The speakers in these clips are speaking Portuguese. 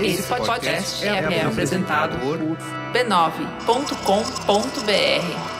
Esse podcast é, é apresentado por b9.com.br.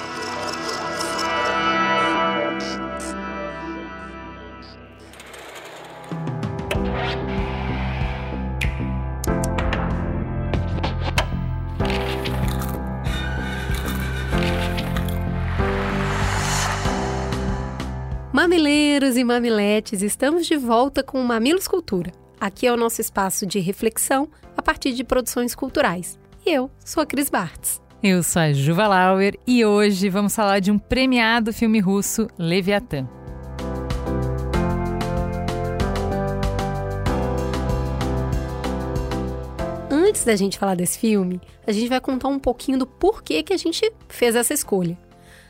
Mamileiros e mamiletes, estamos de volta com o Mamilos Cultura. Aqui é o nosso espaço de reflexão a partir de produções culturais. E eu sou a Cris Bartz. Eu sou a Juva Lauer e hoje vamos falar de um premiado filme russo, Leviatã. Antes da gente falar desse filme, a gente vai contar um pouquinho do porquê que a gente fez essa escolha.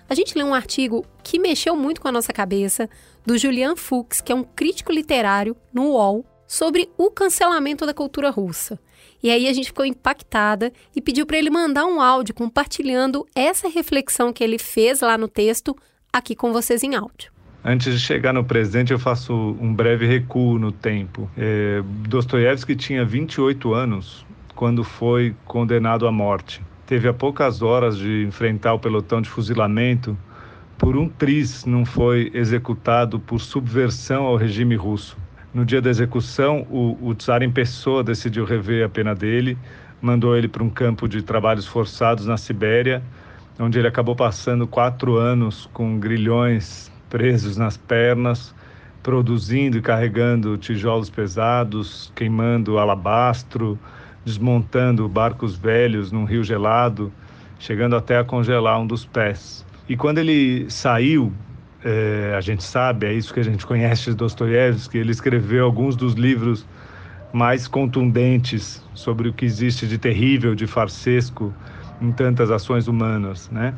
A gente leu um artigo que mexeu muito com a nossa cabeça, do Julian Fuchs, que é um crítico literário no UOL, sobre o cancelamento da cultura russa. E aí a gente ficou impactada e pediu para ele mandar um áudio compartilhando essa reflexão que ele fez lá no texto aqui com vocês em áudio. Antes de chegar no presente, eu faço um breve recuo no tempo. É, Dostoiévski tinha 28 anos quando foi condenado à morte teve a poucas horas de enfrentar o pelotão de fuzilamento por um tris não foi executado por subversão ao regime russo. No dia da execução, o, o tsar em pessoa decidiu rever a pena dele, mandou ele para um campo de trabalhos forçados na Sibéria, onde ele acabou passando quatro anos com grilhões presos nas pernas, produzindo e carregando tijolos pesados, queimando alabastro, desmontando barcos velhos num rio gelado, chegando até a congelar um dos pés. E quando ele saiu, é, a gente sabe, é isso que a gente conhece de Dostoiévski, ele escreveu alguns dos livros mais contundentes sobre o que existe de terrível, de farsesco em tantas ações humanas, né?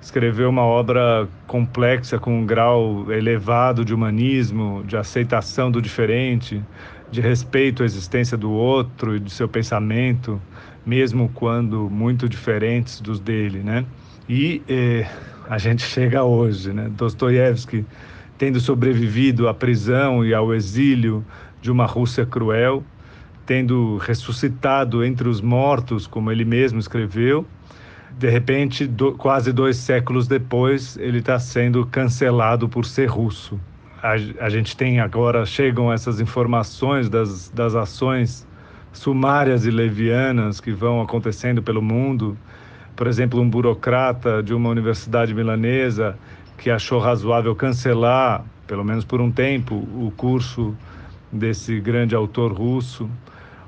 Escreveu uma obra complexa com um grau elevado de humanismo, de aceitação do diferente, de respeito à existência do outro e do seu pensamento, mesmo quando muito diferentes dos dele, né? E eh, a gente chega hoje, né? Dostoiévski tendo sobrevivido à prisão e ao exílio de uma Rússia cruel, tendo ressuscitado entre os mortos, como ele mesmo escreveu, de repente, do, quase dois séculos depois, ele está sendo cancelado por ser russo a, a gente tem agora, chegam essas informações das, das ações sumárias e levianas que vão acontecendo pelo mundo. Por exemplo, um burocrata de uma universidade milanesa que achou razoável cancelar, pelo menos por um tempo, o curso desse grande autor russo.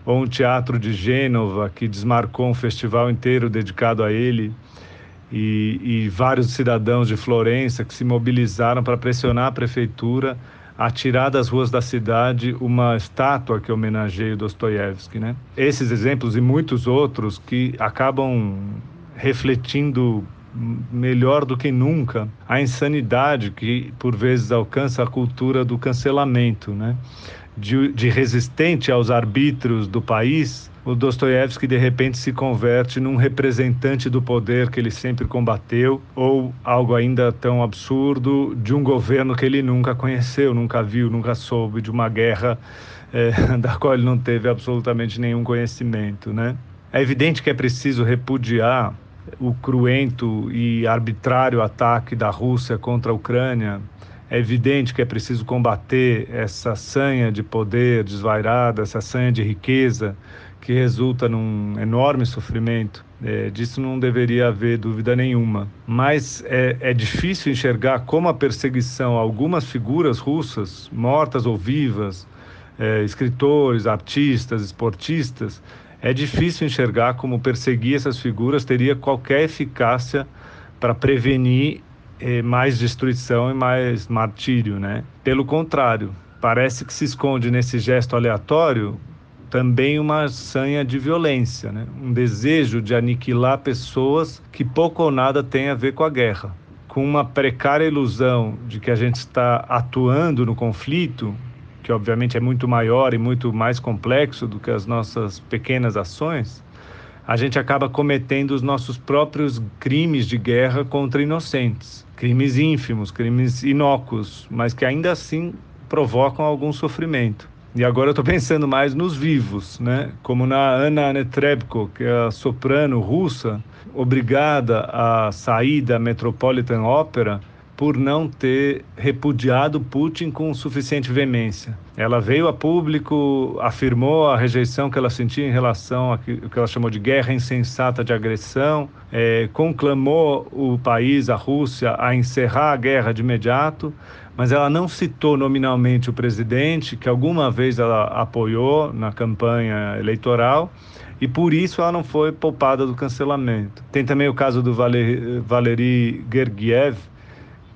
Ou um teatro de Gênova que desmarcou um festival inteiro dedicado a ele e, e vários cidadãos de Florença que se mobilizaram para pressionar a prefeitura a tirar das ruas da cidade uma estátua que homenageia Dostoiévski, né? Esses exemplos e muitos outros que acabam refletindo melhor do que nunca a insanidade que por vezes alcança a cultura do cancelamento, né? De, de resistente aos arbítrios do país o Dostoiévski de repente se converte num representante do poder que ele sempre combateu, ou algo ainda tão absurdo, de um governo que ele nunca conheceu, nunca viu, nunca soube, de uma guerra é, da qual ele não teve absolutamente nenhum conhecimento. Né? É evidente que é preciso repudiar o cruento e arbitrário ataque da Rússia contra a Ucrânia. É evidente que é preciso combater essa sanha de poder desvairada, essa sanha de riqueza que resulta num enorme sofrimento. É, disso não deveria haver dúvida nenhuma. Mas é, é difícil enxergar como a perseguição a algumas figuras russas, mortas ou vivas, é, escritores, artistas, esportistas, é difícil enxergar como perseguir essas figuras teria qualquer eficácia para prevenir é, mais destruição e mais martírio, né? Pelo contrário, parece que se esconde nesse gesto aleatório também uma sanha de violência, né? um desejo de aniquilar pessoas que pouco ou nada têm a ver com a guerra. Com uma precária ilusão de que a gente está atuando no conflito, que obviamente é muito maior e muito mais complexo do que as nossas pequenas ações, a gente acaba cometendo os nossos próprios crimes de guerra contra inocentes. Crimes ínfimos, crimes inócuos, mas que ainda assim provocam algum sofrimento. E agora eu estou pensando mais nos vivos, né? Como na Anna Netrebko, que é a soprano russa, obrigada a sair da Metropolitan Opera por não ter repudiado Putin com suficiente veemência. Ela veio a público, afirmou a rejeição que ela sentia em relação ao que ela chamou de guerra insensata de agressão, é, conclamou o país, a Rússia, a encerrar a guerra de imediato, mas ela não citou nominalmente o presidente, que alguma vez ela apoiou na campanha eleitoral, e por isso ela não foi poupada do cancelamento. Tem também o caso do Valery Gergiev,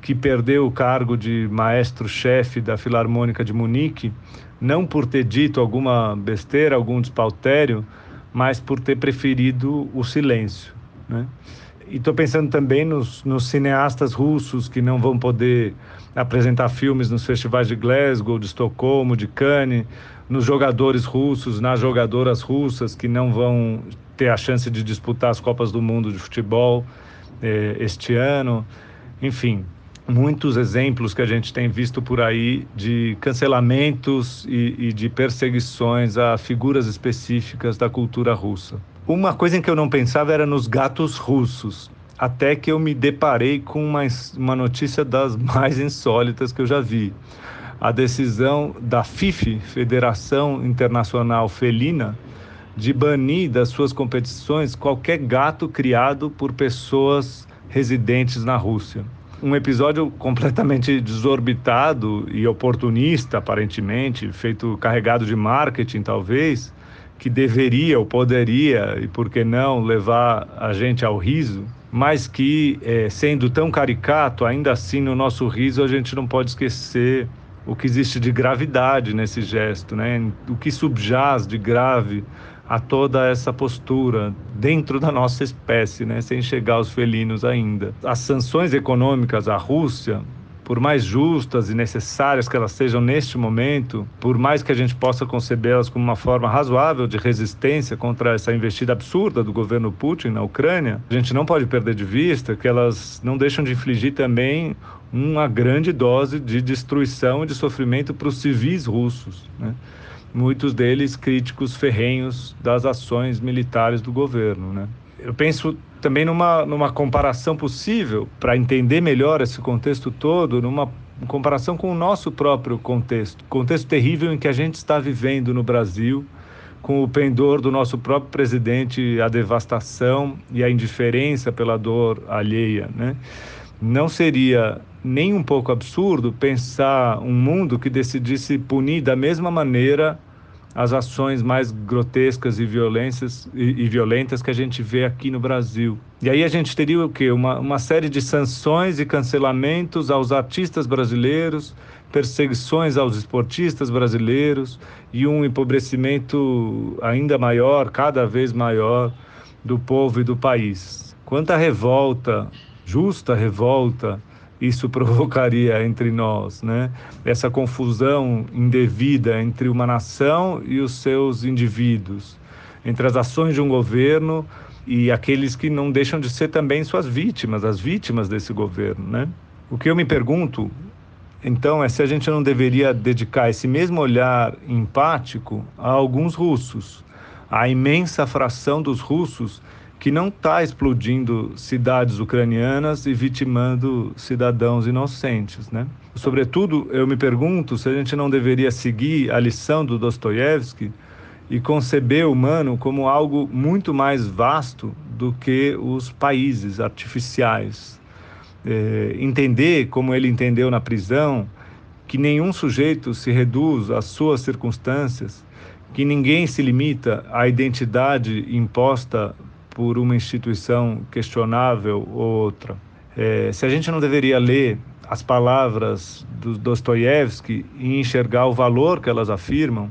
que perdeu o cargo de maestro-chefe da Filarmônica de Munique, não por ter dito alguma besteira, algum despautério, mas por ter preferido o silêncio. Né? E estou pensando também nos, nos, cineastas russos que não vão poder apresentar filmes nos festivais de Glasgow, de Estocolmo, de Cannes, nos jogadores russos, nas jogadoras russas que não vão ter a chance de disputar as Copas do Mundo de futebol eh, este ano. Enfim, muitos exemplos que a gente tem visto por aí de cancelamentos e, e, de perseguições a figuras específicas da cultura russa. Uma coisa em que eu não pensava era nos gatos russos, até que eu me deparei com uma, uma notícia das mais insólitas que eu já vi. A decisão da FIF, Federação Internacional Felina, de banir das suas competições qualquer gato criado por pessoas residentes na Rússia um episódio completamente desorbitado e oportunista, aparentemente, feito carregado de marketing, talvez, que deveria ou poderia, e por que não, levar a gente ao riso, mas que, é, sendo tão caricato, ainda assim, no nosso riso, a gente não pode esquecer o que existe de gravidade nesse gesto, né? o que subjaz de grave a toda essa postura dentro da nossa espécie, né, sem chegar aos felinos ainda. As sanções econômicas à Rússia, por mais justas e necessárias que elas sejam neste momento, por mais que a gente possa concebê-las como uma forma razoável de resistência contra essa investida absurda do governo Putin na Ucrânia, a gente não pode perder de vista que elas não deixam de infligir também uma grande dose de destruição e de sofrimento para os civis russos. Né? Muitos deles críticos ferrenhos das ações militares do governo. Né? Eu penso também numa, numa comparação possível, para entender melhor esse contexto todo, numa comparação com o nosso próprio contexto, contexto terrível em que a gente está vivendo no Brasil, com o pendor do nosso próprio presidente, a devastação e a indiferença pela dor alheia. Né? Não seria nem um pouco absurdo pensar um mundo que decidisse punir da mesma maneira as ações mais grotescas e, violências, e, e, violentas que a gente vê aqui no Brasil. E aí a gente teria o quê? Uma, uma série de sanções e cancelamentos aos artistas brasileiros, perseguições aos esportistas brasileiros e um empobrecimento ainda maior, cada vez maior, do povo e do país. Quanta revolta justa revolta isso provocaria entre nós, né? Essa confusão indevida entre uma nação e os seus indivíduos, entre as ações de um governo e aqueles que não deixam de ser também suas vítimas, as vítimas desse governo, né? O que eu me pergunto, então, é se a gente não deveria dedicar esse mesmo olhar empático a alguns russos, a imensa fração dos russos que não está explodindo cidades ucranianas e vitimando cidadãos inocentes, né? Sobretudo, eu me pergunto se a gente não deveria seguir a lição do Dostoiévski e conceber o humano como algo muito mais vasto do que os países artificiais. É, entender, como ele entendeu na prisão, que nenhum sujeito se reduz às suas circunstâncias, que ninguém se limita à identidade imposta por uma instituição questionável ou outra. É, se a gente não deveria ler as palavras do Dostoiévski e enxergar o valor que elas afirmam,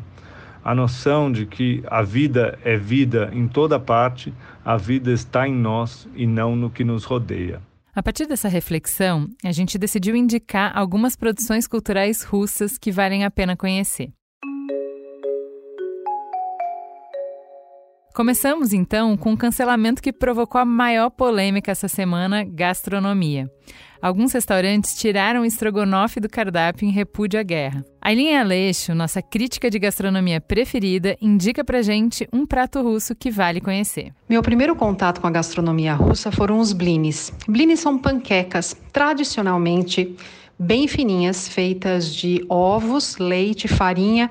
a noção de que a vida é vida em toda parte, a vida está em nós e não no que nos rodeia. A partir dessa reflexão, a gente decidiu indicar algumas produções culturais russas que valem a pena conhecer. Começamos então com o um cancelamento que provocou a maior polêmica essa semana: gastronomia. Alguns restaurantes tiraram o estrogonofe do cardápio em repúdio à guerra. Aileen Aleixo, nossa crítica de gastronomia preferida, indica pra gente um prato russo que vale conhecer. Meu primeiro contato com a gastronomia russa foram os blinis. Blinis são panquecas tradicionalmente bem fininhas, feitas de ovos, leite, farinha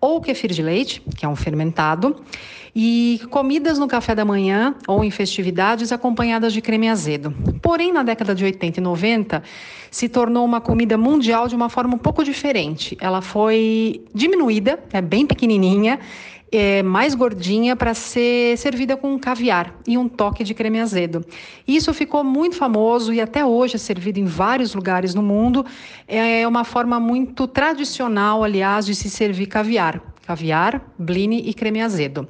ou kefir de leite, que é um fermentado, e comidas no café da manhã ou em festividades acompanhadas de creme azedo. Porém, na década de 80 e 90, se tornou uma comida mundial de uma forma um pouco diferente. Ela foi diminuída, é bem pequenininha, é, mais gordinha para ser servida com caviar e um toque de creme azedo. Isso ficou muito famoso e até hoje é servido em vários lugares no mundo. É uma forma muito tradicional, aliás, de se servir caviar. Caviar, blini e creme azedo.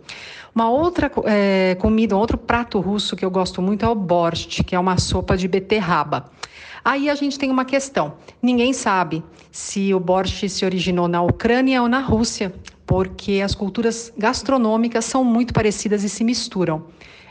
Uma outra é, comida, um outro prato russo que eu gosto muito é o borscht, que é uma sopa de beterraba. Aí a gente tem uma questão. Ninguém sabe se o borscht se originou na Ucrânia ou na Rússia, porque as culturas gastronômicas são muito parecidas e se misturam.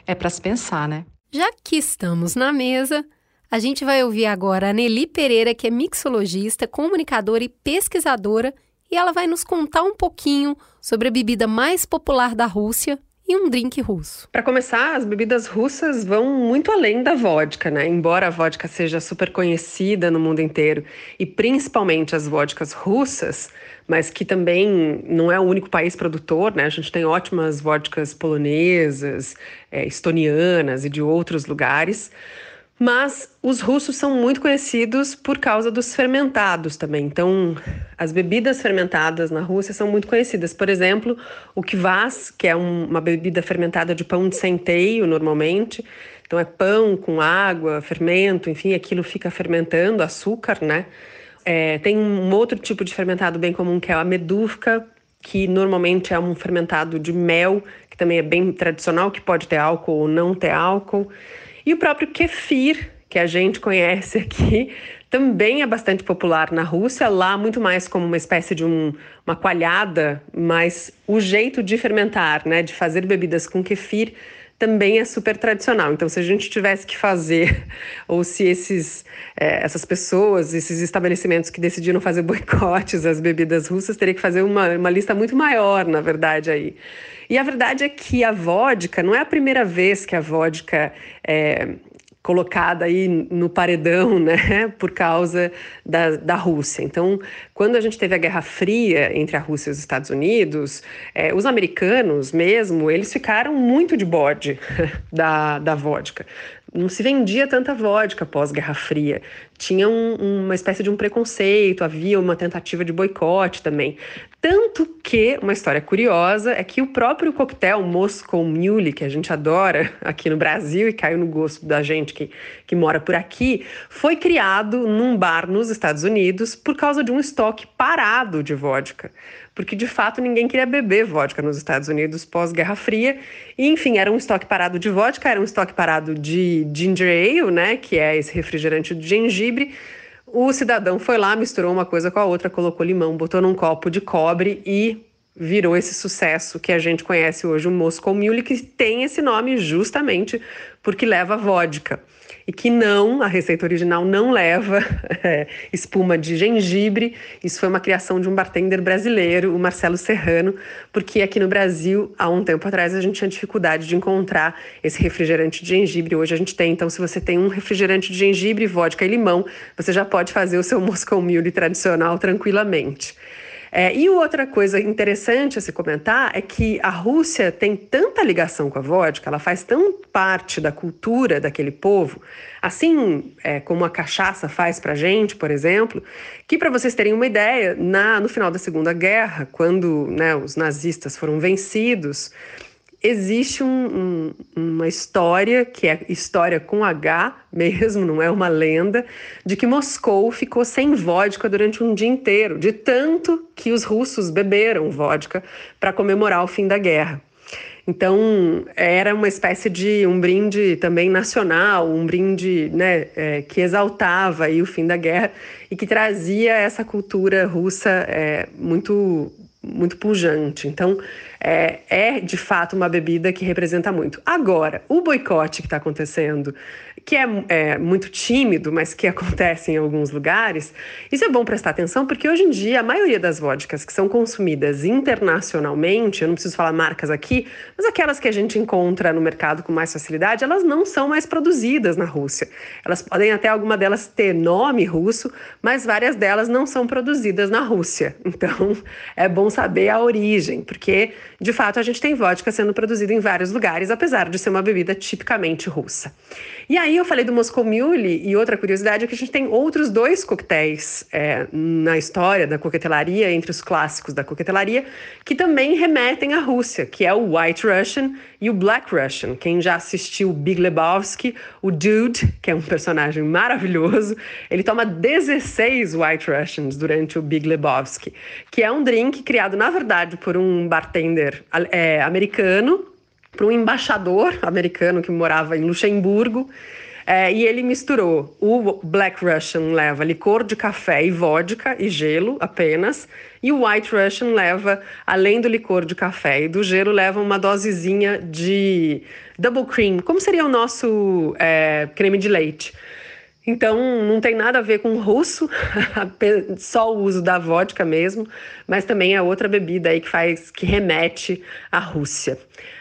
É para se pensar, né? Já que estamos na mesa, a gente vai ouvir agora a Nelly Pereira, que é mixologista, comunicadora e pesquisadora, e ela vai nos contar um pouquinho sobre a bebida mais popular da Rússia, e um drink russo. Para começar, as bebidas russas vão muito além da vodka, né? Embora a vodka seja super conhecida no mundo inteiro e principalmente as vodkas russas, mas que também não é o único país produtor, né? A gente tem ótimas vodkas polonesas, é, estonianas e de outros lugares. Mas os russos são muito conhecidos por causa dos fermentados também. Então, as bebidas fermentadas na Rússia são muito conhecidas. Por exemplo, o kvass, que é um, uma bebida fermentada de pão de centeio, normalmente. Então, é pão com água, fermento, enfim, aquilo fica fermentando, açúcar, né? É, tem um outro tipo de fermentado bem comum, que é a meduvka, que normalmente é um fermentado de mel, que também é bem tradicional, que pode ter álcool ou não ter álcool. E o próprio kefir, que a gente conhece aqui, também é bastante popular na Rússia, lá muito mais como uma espécie de um, uma coalhada, mas o jeito de fermentar, né, de fazer bebidas com kefir também é super tradicional. Então, se a gente tivesse que fazer, ou se esses, é, essas pessoas, esses estabelecimentos que decidiram fazer boicotes às bebidas russas, teria que fazer uma, uma lista muito maior, na verdade, aí. E a verdade é que a vodka, não é a primeira vez que a vodka é colocada aí no paredão, né, por causa da, da Rússia. Então, quando a gente teve a Guerra Fria entre a Rússia e os Estados Unidos, é, os americanos mesmo, eles ficaram muito de bode da, da vodka não se vendia tanta vodka pós-Guerra Fria. Tinha um, uma espécie de um preconceito, havia uma tentativa de boicote também. Tanto que, uma história curiosa, é que o próprio coquetel Moscow Mule, que a gente adora aqui no Brasil e caiu no gosto da gente que, que mora por aqui, foi criado num bar nos Estados Unidos por causa de um estoque parado de vodka porque de fato ninguém queria beber vodka nos Estados Unidos pós-Guerra Fria. E, enfim, era um estoque parado de vodka, era um estoque parado de ginger ale, né, que é esse refrigerante de gengibre. O cidadão foi lá, misturou uma coisa com a outra, colocou limão, botou num copo de cobre e virou esse sucesso que a gente conhece hoje, o Moscow Mule, que tem esse nome justamente porque leva vodka e que não, a receita original não leva é, espuma de gengibre. Isso foi uma criação de um bartender brasileiro, o Marcelo Serrano, porque aqui no Brasil, há um tempo atrás, a gente tinha dificuldade de encontrar esse refrigerante de gengibre. Hoje a gente tem, então, se você tem um refrigerante de gengibre, vodka e limão, você já pode fazer o seu Moscow Mule tradicional tranquilamente. É, e outra coisa interessante a se comentar é que a Rússia tem tanta ligação com a vodka, ela faz tão parte da cultura daquele povo, assim é, como a cachaça faz para gente, por exemplo, que para vocês terem uma ideia, na, no final da Segunda Guerra, quando né, os nazistas foram vencidos, existe um, um, uma história, que é história com H mesmo, não é uma lenda, de que Moscou ficou sem vodka durante um dia inteiro, de tanto que os russos beberam vodka para comemorar o fim da guerra. Então, era uma espécie de um brinde também nacional, um brinde né, é, que exaltava aí o fim da guerra e que trazia essa cultura russa é, muito, muito pujante. Então, é, é de fato uma bebida que representa muito. Agora, o boicote que está acontecendo, que é, é, muito tímido, mas que acontece em alguns lugares, isso é bom prestar atenção porque hoje em dia a maioria das vodkas que são consumidas internacionalmente, eu não preciso falar marcas aqui, mas aquelas que a gente encontra no mercado com mais facilidade, elas não são mais produzidas na Rússia. Elas podem até alguma delas ter nome russo, mas várias delas não são produzidas na Rússia. Então, é bom saber a origem, porque de fato a gente tem vodka sendo produzida em vários lugares, apesar de ser uma bebida tipicamente russa. E aí eu falei do Moscow Mule e outra curiosidade é que a gente tem outros dois coquetéis é, na história da coquetelaria, entre os clássicos da coquetelaria, que também remetem à Rússia, que é o White Russian e o Black Russian. Quem já assistiu Big Lebowski, o Dude, que é um personagem maravilhoso, ele toma 16 White Russians durante o Big Lebowski, que é um drink criado, na verdade, por um bartender é, americano, para um embaixador americano que morava em Luxemburgo. É, e ele misturou o Black Russian leva licor de café e vodka e gelo apenas, e o White Russian leva, além do licor de café e do gelo, leva uma dosezinha de double cream, como seria o nosso é, creme de leite. Então, não tem nada a ver com russo, só o uso da vodka mesmo, mas também é outra bebida aí que faz, que remete à Rússia.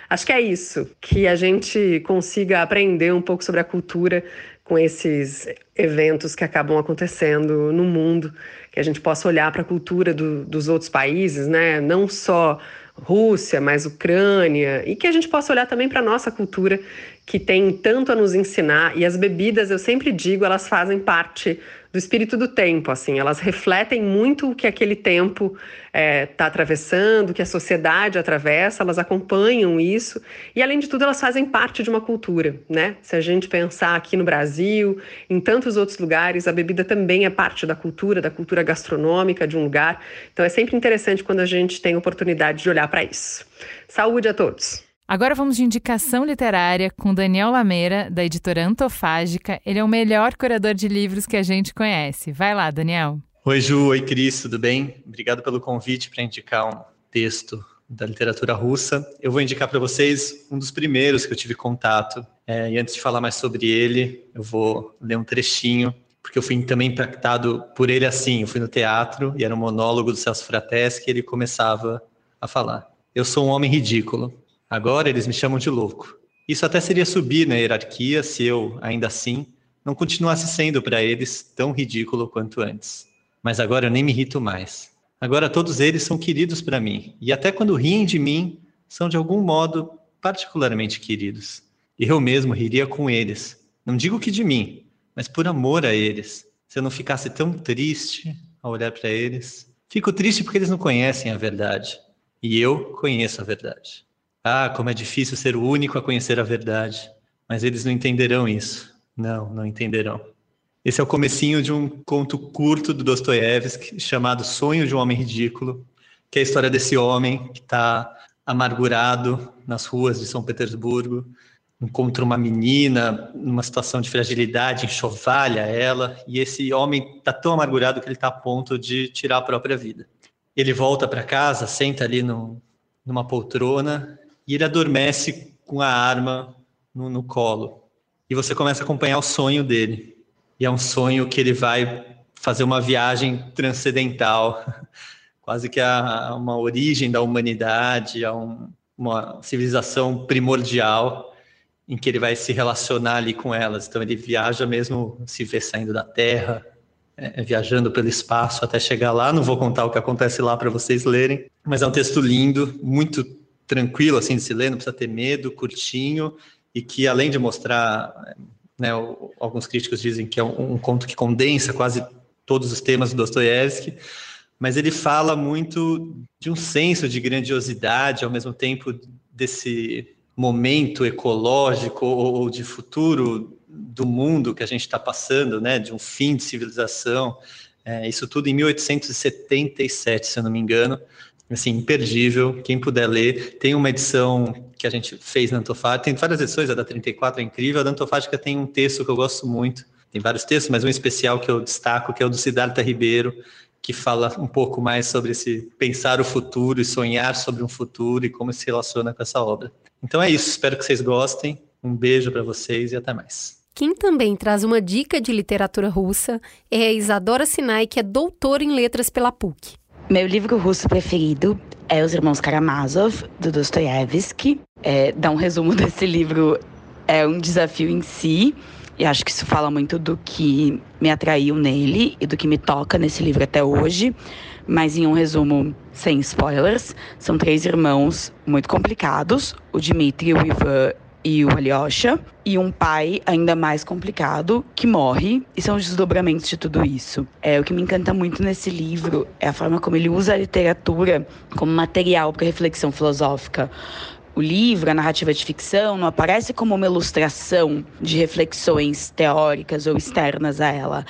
Acho que é isso, que a gente consiga aprender um pouco sobre a cultura com esses eventos que acabam acontecendo no mundo, que a gente possa olhar para a cultura do, dos outros países, né? Não só Rússia, mas Ucrânia, e que a gente possa olhar também para a nossa cultura, que tem tanto a nos ensinar. E as bebidas, eu sempre digo, elas fazem parte do espírito do tempo, assim, elas refletem muito o que aquele tempo está é, tá atravessando, o que a sociedade atravessa, elas acompanham isso e, além de tudo, elas fazem parte de uma cultura, né? Se a gente pensar aqui no Brasil, em tantos outros lugares, a bebida também é parte da cultura, da cultura gastronômica de um lugar. Então, é sempre interessante quando a gente tem oportunidade de olhar para isso. Saúde a todos! Agora vamos de indicação literária com Daniel Lameira, da editora Antofágica. Ele é o melhor curador de livros que a gente conhece. Vai lá, Daniel. Oi, Ju. Oi, Cris. Tudo bem? Obrigado pelo convite para indicar um texto da literatura russa. Eu vou indicar para vocês um dos primeiros que eu tive contato. É, e antes de falar mais sobre ele, eu vou ler um trechinho, porque eu fui também impactado por ele assim. Eu fui no teatro e era um monólogo do Celso Frateschi e ele começava a falar. Eu sou um homem ridículo. Agora eles me chamam de louco. Isso até seria subir na hierarquia se eu, ainda assim, não continuasse sendo para eles tão ridículo quanto antes. Mas agora eu nem me irrito mais. Agora todos eles são queridos para mim, e até quando riem de mim, são de algum modo particularmente queridos. E eu mesmo riria com eles. Não digo que de mim, mas por amor a eles. Se eu não ficasse tão triste ao olhar para eles. Fico triste porque eles não conhecem a verdade. E eu conheço a verdade. Ah, como é difícil ser o único a conhecer a verdade. Mas eles não entenderão isso. Não, não entenderão. Esse é o comecinho de um conto curto do Dostoiévski chamado Sonho de um Homem Ridículo, que é a história desse homem que está amargurado nas ruas de São Petersburgo, encontra uma menina numa situação de fragilidade, enxovalha ela, e esse homem está tão amargurado que ele está a ponto de tirar a própria vida. Ele volta para casa, senta ali no, numa poltrona e ele adormece com a arma no, no colo. E você começa a acompanhar o sonho dele. E é um sonho que ele vai fazer uma viagem transcendental, quase que a, uma origem da humanidade, a um, uma civilização primordial em que ele vai se relacionar ali com elas. Então ele viaja mesmo, se vê saindo da Terra, é, viajando pelo espaço até chegar lá. Não vou contar o que acontece lá para vocês lerem, mas é um texto lindo, muito tranquilo assim de se ler, não precisa ter medo, curtinho e que além de mostrar, né, alguns críticos dizem que é um, um conto que condensa quase todos os temas do Dostoiévski, mas ele fala muito de um senso de grandiosidade, ao mesmo tempo desse momento ecológico ou de futuro do mundo que a gente está passando, né, de um fim de civilização. É, isso tudo em 1877, se eu não me engano assim, imperdível. Quem puder ler, tem uma edição que a gente fez na Antofágica, tem várias edições, a da 34 é incrível, a da Antofágica tem um texto que eu gosto muito, tem vários textos, mas um especial que eu destaco, que é o do Siddhartha Ribeiro, que fala um pouco mais sobre esse pensar o futuro e sonhar sobre um futuro e como se relaciona com essa obra. Então é isso, espero que vocês gostem. Um beijo para vocês e até mais. Quem também traz uma dica de literatura russa é a Isadora Sinai, que é doutora em letras pela PUC. Meu livro russo preferido é Os Irmãos Karamazov, do Dostoiévski. É, dar um resumo desse livro é um desafio em si, e acho que isso fala muito do que me atraiu nele e do que me toca nesse livro até hoje. Mas em um resumo sem spoilers, são três irmãos muito complicados: o Dmitri, o Ivan e o Alyosha, e um pai ainda mais complicado que morre, e são os desdobramentos de tudo isso. É o que me encanta muito nesse livro é a forma como ele usa a literatura como material para reflexão filosófica. O livro, a narrativa de ficção, não aparece como uma ilustração de reflexões teóricas ou externas a ela.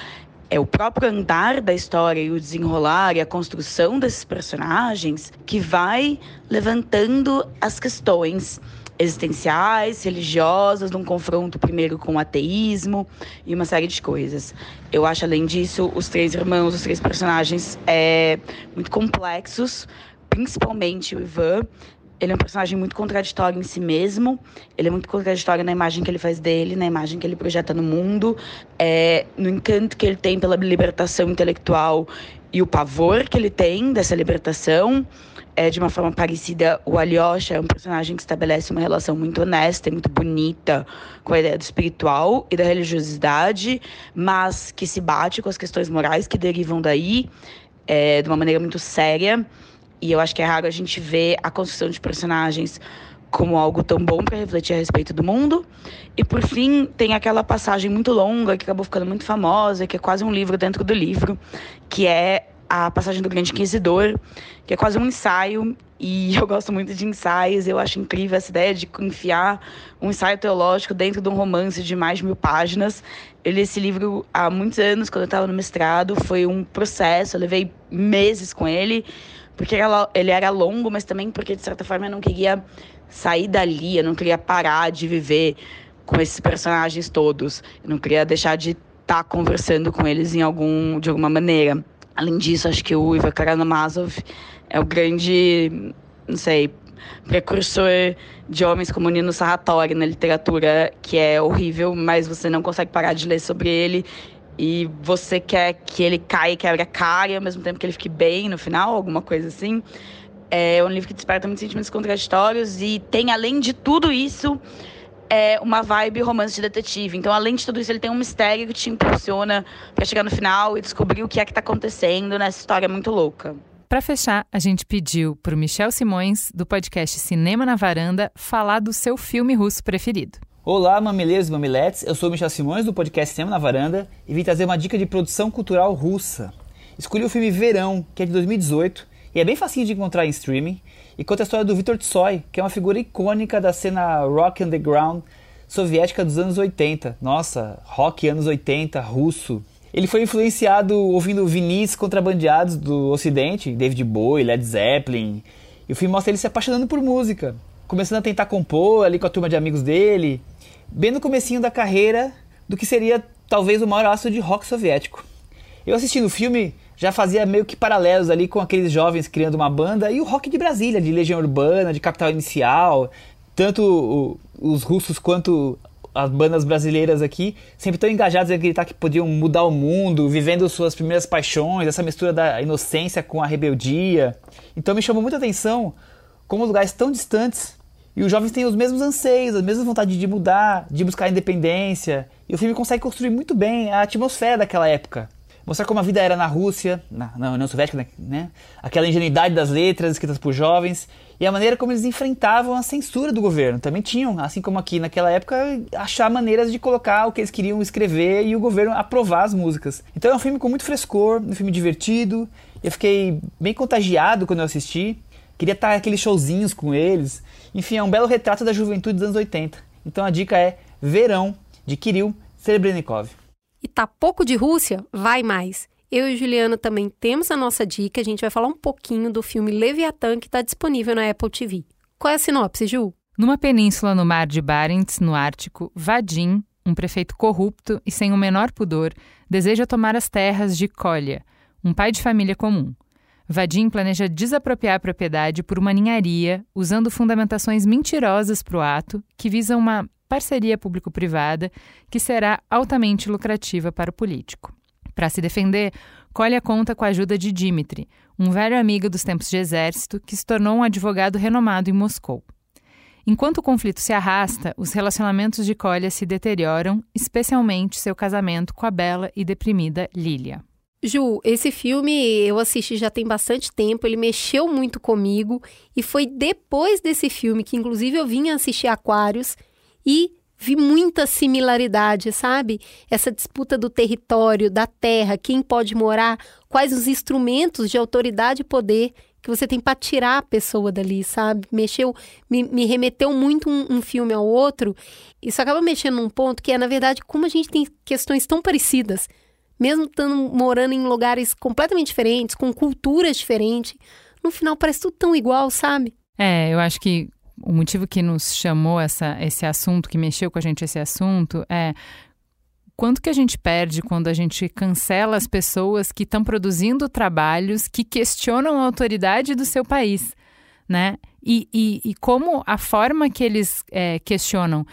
É o próprio andar da história e o desenrolar e a construção desses personagens que vai levantando as questões existenciais, religiosas, num confronto primeiro com o ateísmo e uma série de coisas. Eu acho, além disso, os três irmãos, os três personagens, é, muito complexos, principalmente o Ivan. Ele é um personagem muito contraditório em si mesmo. Ele é muito contraditório na imagem que ele faz dele, na imagem que ele projeta no mundo, é, no encanto que ele tem pela libertação intelectual e o pavor que ele tem dessa libertação. É, de uma forma parecida, o Alyosha é um personagem que estabelece uma relação muito honesta e muito bonita com a ideia do espiritual e da religiosidade, mas que se bate com as questões morais que derivam daí é, de uma maneira muito séria. E eu acho que é raro a gente ver a construção de personagens como algo tão bom para refletir a respeito do mundo. E por fim, tem aquela passagem muito longa que acabou ficando muito famosa, que é quase um livro dentro do livro, que é a passagem do Grande Inquisidor, que é quase um ensaio, e eu gosto muito de ensaios, eu acho incrível essa ideia de enfiar um ensaio teológico dentro de um romance de mais de mil páginas. Eu li esse livro há muitos anos, quando eu estava no mestrado, foi um processo, eu levei meses com ele, porque ele era longo, mas também porque, de certa forma, eu não queria sair dali, eu não queria parar de viver com esses personagens todos. Eu não queria deixar de estar tá conversando com eles em algum, de alguma maneira. Além disso, acho que o Ivan Karamazov é o grande, não sei, precursor de homens como Nino Sarratori na literatura, que é horrível, mas você não consegue parar de ler sobre ele e você quer que ele caia e quebre a cara e ao mesmo tempo que ele fique bem no final, alguma coisa assim. É um livro que desperta muitos sentimentos contraditórios e tem, além de tudo isso, é uma vibe romance de detetive. Então, além de tudo isso, ele tem um mistério que te impulsiona para chegar no final e descobrir o que é que está acontecendo nessa história muito louca. Para fechar, a gente pediu para o Michel Simões, do podcast Cinema na Varanda, falar do seu filme russo preferido. Olá, mamileiros e mamiletes. Eu sou o Michel Simões, do podcast Cinema na Varanda, e vim trazer uma dica de produção cultural russa. Escolhi o filme Verão, que é de 2018, e é bem facinho de encontrar em streaming, e conta a história do Viktor Tsoy, que é uma figura icônica da cena rock underground soviética dos anos 80. Nossa, rock anos 80, russo. Ele foi influenciado ouvindo vinis contrabandeados do ocidente, David Bowie, Led Zeppelin, e o filme mostra ele se apaixonando por música, começando a tentar compor ali com a turma de amigos dele, bem no comecinho da carreira do que seria talvez o maior astro de rock soviético. Eu assistindo o filme já fazia meio que paralelos ali com aqueles jovens criando uma banda e o rock de Brasília, de Legião Urbana, de Capital Inicial, tanto os russos quanto as bandas brasileiras aqui sempre tão engajados em acreditar que podiam mudar o mundo, vivendo suas primeiras paixões, essa mistura da inocência com a rebeldia. Então me chamou muita atenção como lugares tão distantes e os jovens têm os mesmos anseios, a mesma vontade de mudar, de buscar independência. E o filme consegue construir muito bem a atmosfera daquela época. Mostrar como a vida era na Rússia, na, na União Soviética, né? Aquela ingenuidade das letras escritas por jovens e a maneira como eles enfrentavam a censura do governo. Também tinham, assim como aqui naquela época, achar maneiras de colocar o que eles queriam escrever e o governo aprovar as músicas. Então é um filme com muito frescor, um filme divertido. Eu fiquei bem contagiado quando eu assisti. Queria estar aqueles showzinhos com eles. Enfim, é um belo retrato da juventude dos anos 80. Então a dica é Verão, de Kirill Serebrennikov. E tá pouco de Rússia? Vai mais! Eu e Juliana também temos a nossa dica. A gente vai falar um pouquinho do filme Leviatã, que está disponível na Apple TV. Qual é a sinopse, Ju? Numa península no mar de Barents, no Ártico, Vadim, um prefeito corrupto e sem o menor pudor, deseja tomar as terras de Kolya, um pai de família comum. Vadim planeja desapropriar a propriedade por uma ninharia, usando fundamentações mentirosas para o ato, que visa uma parceria público-privada que será altamente lucrativa para o político. Para se defender, Kolya conta com a ajuda de Dimitri, um velho amigo dos tempos de exército que se tornou um advogado renomado em Moscou. Enquanto o conflito se arrasta, os relacionamentos de Kolya se deterioram, especialmente seu casamento com a bela e deprimida Lilia. Ju, esse filme eu assisti já tem bastante tempo, ele mexeu muito comigo e foi depois desse filme que inclusive eu vim assistir Aquários e vi muita similaridade, sabe? Essa disputa do território, da terra, quem pode morar, quais os instrumentos de autoridade e poder que você tem para tirar a pessoa dali, sabe? Mexeu, me, me remeteu muito um, um, filme ao outro. Isso acaba mexendo num ponto que é, na verdade, como a gente tem questões tão parecidas, mesmo estando morando em lugares completamente diferentes, com culturas diferentes, no final parece tudo tão igual, sabe? É, eu acho que o motivo que nos chamou essa, esse assunto, que mexeu com a gente esse assunto, é quanto que a gente perde quando a gente cancela as pessoas que estão produzindo trabalhos que questionam a autoridade do seu país, né? E, e, e como a forma que eles é, questionam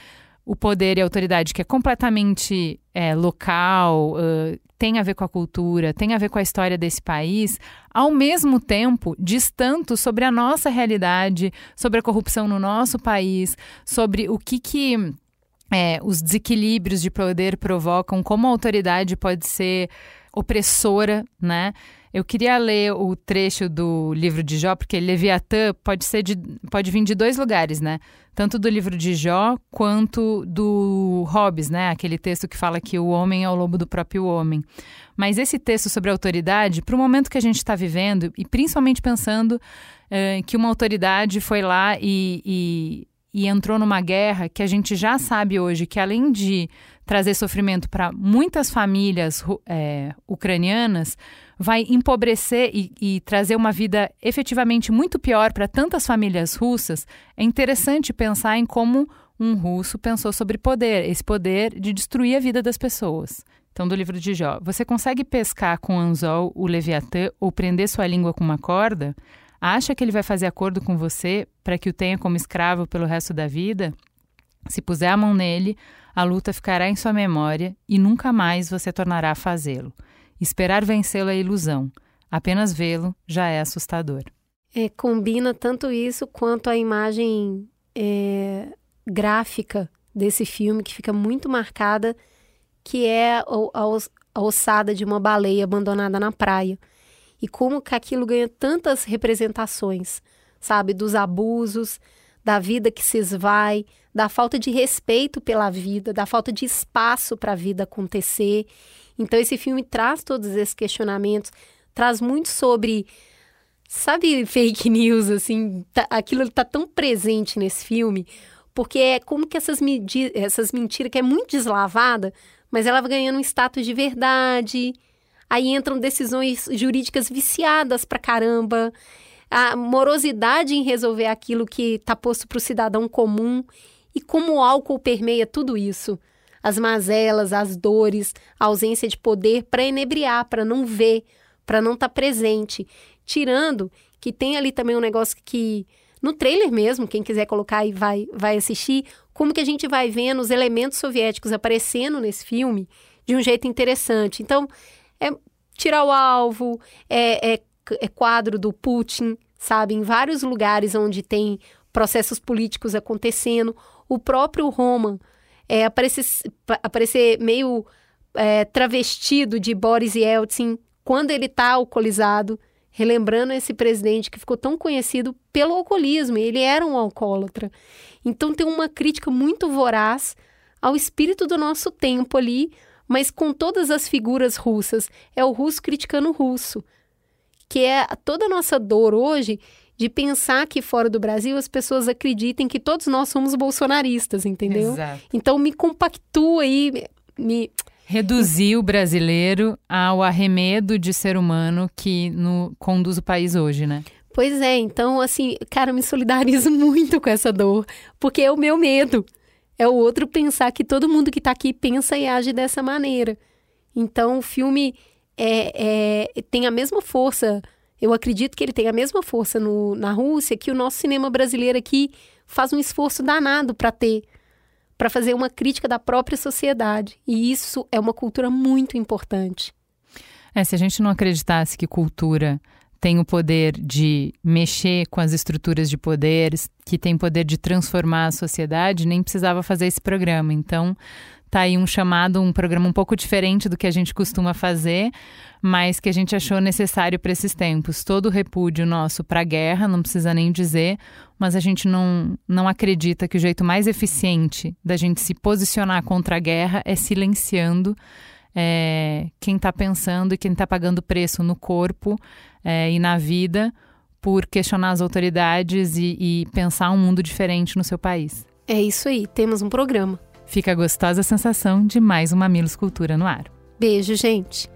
o poder e a autoridade, que é completamente é, local, uh, tem a ver com a cultura, tem a ver com a história desse país, ao mesmo tempo diz tanto sobre a nossa realidade, sobre a corrupção no nosso país, sobre o que que é, os desequilíbrios de poder provocam, como a autoridade pode ser opressora, né? Eu queria ler o trecho do livro de Jó, porque Leviatã pode ser de, pode vir de dois lugares, né? Tanto do livro de Jó quanto do Hobbes, né? Aquele texto que fala que o homem é o lobo do próprio homem. Mas esse texto sobre a autoridade, para o momento que a gente está vivendo, e principalmente pensando uh, que uma autoridade foi lá e, e e entrou numa guerra que a gente já sabe hoje que, além de trazer sofrimento para muitas famílias é, ucranianas, vai empobrecer e, e, trazer uma vida efetivamente muito pior para tantas famílias russas, é interessante pensar em como um russo pensou sobre poder, esse poder de destruir a vida das pessoas. Então, do livro de Jó, você consegue pescar com anzol o Leviatã ou prender sua língua com uma corda? Acha que ele vai fazer acordo com você para que o tenha como escravo pelo resto da vida? Se puser a mão nele, a luta ficará em sua memória e nunca mais você tornará a fazê-lo. Esperar vencê-lo é ilusão. Apenas vê-lo já é assustador. É, combina tanto isso quanto a imagem é, gráfica desse filme, que fica muito marcada, que é a, a, ossada de uma baleia abandonada na praia e como que aquilo ganha tantas representações, sabe, dos abusos, da vida que se esvai, da falta de respeito pela vida, da falta de espaço para a vida acontecer. Então esse filme traz todos esses questionamentos, traz muito sobre sabe fake news assim, tá, aquilo está tão presente nesse filme, porque é como que essas, essas mentiras que é muito deslavada, mas ela vai ganhando um status de verdade, Aí entram decisões jurídicas viciadas pra caramba, a morosidade em resolver aquilo que está posto para o cidadão comum e como o álcool permeia tudo isso. As mazelas, as dores, a ausência de poder para enebriar, para não ver, para não estar tá presente. Tirando que tem ali também um negócio que no trailer mesmo, quem quiser colocar e vai, vai assistir, como que a gente vai vendo os elementos soviéticos aparecendo nesse filme de um jeito interessante. Então, é tirar o alvo, é, é, é quadro do Putin, sabe? Em vários lugares onde tem processos políticos acontecendo. O próprio Roman é, aparecer, aparecer meio é, travestido de Boris Yeltsin quando ele está alcoolizado, relembrando esse presidente que ficou tão conhecido pelo alcoolismo. Ele era um alcoólatra. Então tem uma crítica muito voraz ao espírito do nosso tempo ali, mas com todas as figuras russas. É o russo criticando o russo. Que é toda a nossa dor hoje de pensar que fora do Brasil as pessoas acreditem que todos nós somos bolsonaristas, entendeu? Exato. Então me compactua aí, me reduzir o brasileiro ao arremedo de ser humano que no, conduz o país hoje, né? Pois é, então assim, cara, me solidarizo muito com essa dor, porque é o meu medo é o outro pensar que todo mundo que está aqui pensa e age dessa maneira. Então, o filme é, é, tem a mesma força. Eu acredito que ele tem a mesma força no, na Rússia que o nosso cinema brasileiro aqui faz um esforço danado para ter, para fazer uma crítica da própria sociedade. E isso é uma cultura muito importante. É, se a gente não acreditasse que cultura tem o poder de mexer com as estruturas de poderes, que tem poder de transformar a sociedade, nem precisava fazer esse programa. Então, tá aí um chamado, um programa um pouco diferente do que a gente costuma fazer, mas que a gente achou necessário para esses tempos. Todo o repúdio nosso para a guerra, não precisa nem dizer, mas a gente não, não acredita que o jeito mais eficiente da gente se posicionar contra a guerra é silenciando é, quem está pensando e quem está pagando preço no corpo é, e na vida por questionar as autoridades e, e pensar um mundo diferente no seu país. É isso aí, temos um programa. Fica a gostosa sensação de mais uma Mamilos Cultura no ar. Beijo, gente!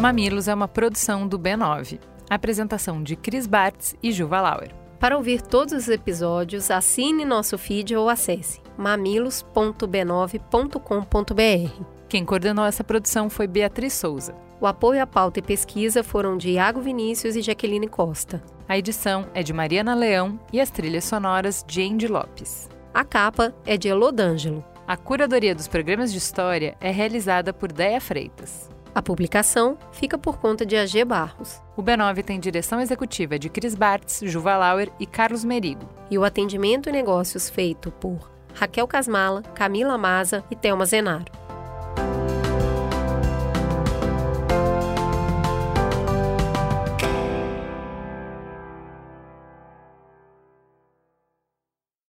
Mamilos é uma produção do B9. Apresentação de Cris Bartz e Juva Lauer. Para ouvir todos os episódios, assine nosso feed ou acesse mamilos.b9.com.br. Quem coordenou essa produção foi Beatriz Souza. O apoio à pauta e pesquisa foram de Iago Vinícius e Jaqueline Costa. A edição é de Mariana Leão e as trilhas sonoras de Andy Lopes. A capa é de Elodângelo. A curadoria dos programas de história é realizada por Deia Freitas. A publicação fica por conta de AG Barros. O B9 tem direção executiva de Cris Bartz, Juva Lauer e Carlos Merigo. E o atendimento e negócios feito por Raquel Casmala, Camila Maza e Thelma Zenaro.